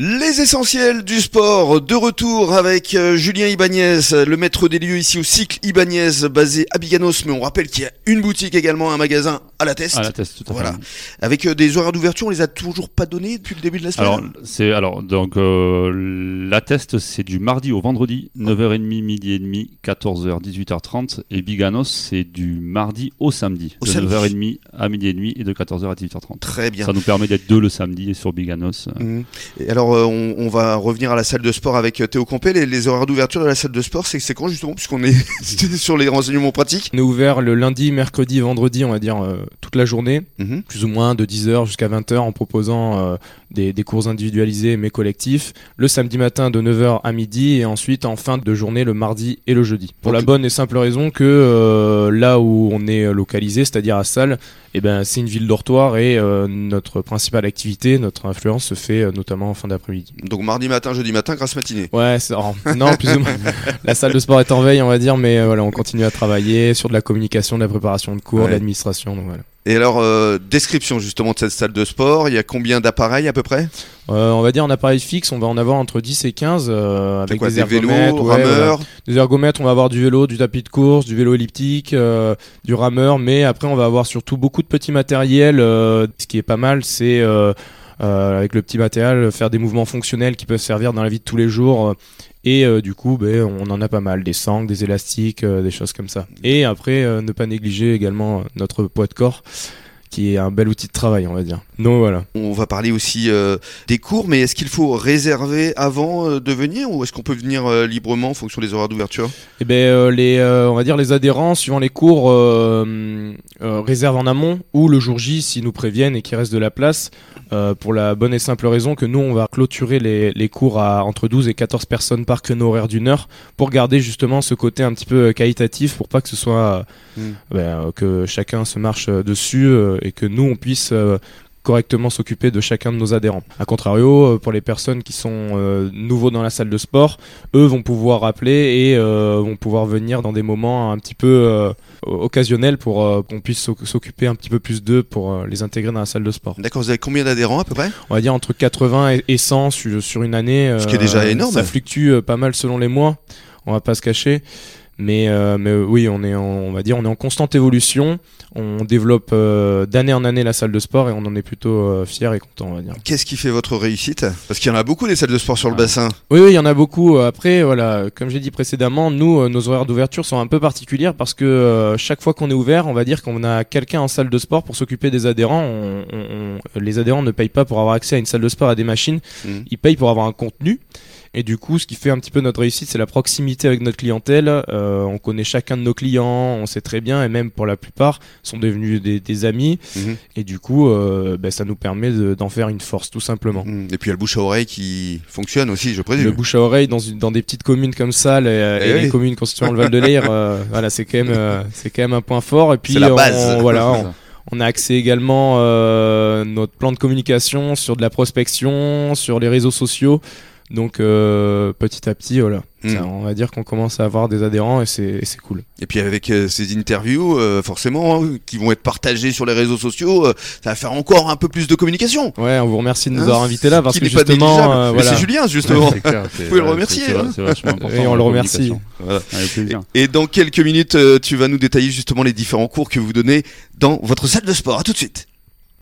Les essentiels du sport, de retour avec euh, Julien Ibanez, le maître des lieux ici au cycle Ibanez, basé à Biganos, mais on rappelle qu'il y a une boutique également, un magasin à la Teste. À la Teste, tout à Voilà. fait. Avec euh, des horaires d'ouverture, on les a toujours pas donnés depuis le début de la semaine. Alors, c'est alors donc euh, la test c'est du mardi au vendredi 9h30 midi et demi 14h 18h30 et Biganos c'est du mardi au samedi Au de samedi. 9h30 à midi et demi et de 14h à 18h30. Très bien. Ça nous permet d'être deux le samedi et sur Biganos. Mhm. Et alors, euh, on, on va revenir à la salle de sport avec euh, Théo Compé. Les, les horaires d'ouverture de la salle de sport, c'est c'est quand justement, puisqu'on est sur les renseignements pratiques? On est ouvert le lundi, mercredi, vendredi, on va dire euh, toute la journée, Mhm. plus ou moins de 10h jusqu'à 20h en proposant euh, des, des cours individualisés mais collectifs. Le samedi matin de 9h à midi et ensuite en fin de journée le mardi et le jeudi. Pour Donc- la bonne et simple raison que euh, là où on est localisé, c'est-à-dire à Salle, eh ben, c'est une ville dortoir et euh, notre principale activité, notre influence se fait euh, notamment en fin d'après-midi. Donc mardi matin, jeudi matin, grâce matinée. Ouais, c'est- alors, non, plus ou moins. La salle de sport est en veille, on va dire, mais euh, voilà, on continue à travailler sur de la communication, de la préparation de cours, Ouais. de l'administration. Et alors, euh, description justement de cette salle de sport, il y a combien d'appareils à peu près? Euh, on va dire en appareil fixe, on va en avoir entre 10 et 15 euh, avec quoi, des, des vélos, ergomètres. ouais, rameurs Des ergomètres, on va avoir du vélo, du tapis de course, du vélo elliptique, du rameur, mais après on va avoir surtout beaucoup de petits matériels. ce qui est pas mal, c'est avec le petit matériel faire des mouvements fonctionnels qui peuvent servir dans la vie de tous les jours. Et euh, du coup, ben, on en a pas mal, des sangles, des élastiques, euh, des choses comme ça. Et après, euh, ne pas négliger également notre poids de corps, qui est un bel outil de travail, on va dire. Donc voilà. On va parler aussi euh, des cours, mais est-ce qu'il faut réserver avant euh, de venir ou est-ce qu'on peut venir euh, librement en fonction des horaires d'ouverture? Eh ben, les, on va dire les adhérents, suivant les cours, réservent en amont ou le jour J s'ils nous préviennent et qu'il reste de la place. pour la bonne et simple raison que nous, on va clôturer les, les cours à entre 12 et 14 personnes par créneau horaire d'une heure pour garder justement ce côté un petit peu qualitatif pour pas que ce soit Mm. ben, que chacun se marche dessus et que nous, on puisse euh, correctement s'occuper de chacun de nos adhérents. A contrario, euh, pour les personnes qui sont euh, nouveaux dans la salle de sport, eux vont pouvoir appeler et euh, vont pouvoir venir dans des moments un petit peu euh, occasionnels pour qu'on puisse s'oc- s'occuper un petit peu plus d'eux pour les intégrer dans la salle de sport. D'accord, vous avez combien d'adhérents à peu près? On va dire entre 80 et- et 100 sur, sur une année. Ce qui est déjà énorme. Ça fluctue pas mal selon les mois. On va pas se cacher. Mais, euh, mais oui, on est en, on va dire, on est en constante évolution. On développe euh, d'année en année la salle de sport et on en est plutôt euh, fier et content, on va dire. Qu'est-ce qui fait votre réussite? Parce qu'il y en a beaucoup des salles de sport sur le Ah. bassin. Oui, oui, il y en a beaucoup. Après, voilà, comme j'ai dit précédemment, nous, euh, nos horaires d'ouverture sont un peu particulières parce que chaque fois qu'on est ouvert, on va dire qu'on a quelqu'un en salle de sport pour s'occuper des adhérents. On- on- on- les adhérents ne payent pas pour avoir accès à une salle de sport, à des machines. Mhm. Ils payent pour avoir un contenu. Et du coup, ce qui fait un petit peu notre réussite, c'est la proximité avec notre clientèle. Euh, on connaît chacun de nos clients, on sait très bien, et même pour la plupart, sont devenus des, des amis. Mhm. Et du coup, euh, ben, ça nous permet de- d'en faire une force, tout simplement. Mm. Et puis il y a le bouche à oreille qui fonctionne aussi, je Le présume. bouche à oreille dans, une- dans des petites communes comme ça, les, Eh et oui. les communes constituant le Val de Lire, euh, voilà, c'est quand même, euh, c'est quand même un point fort. Et puis, C'est la on- voilà, on, on a accès également euh, notre plan de communication sur de la prospection, sur les réseaux sociaux. Donc euh, petit à petit, voilà, Mm. Ça, on va dire qu'on commence à avoir des adhérents et c'est et c'est cool. Et puis avec euh, ces interviews, euh, forcément, hein, qui vont être partagées sur les réseaux sociaux, euh, ça va faire encore un peu plus de communication. Ouais, on vous remercie de nous Hein, avoir invités là parce que justement, euh, Mais voilà. c'est Julien, justement. Ouais, c'est clair, c'est- pouvez le remercier, c'est- hein. C'est vachement important. Et on la le remercie. Voilà. Avec plaisir. Et dans quelques minutes, euh, tu vas nous détailler justement les différents cours que vous donnez dans votre salle de sport. À tout de suite.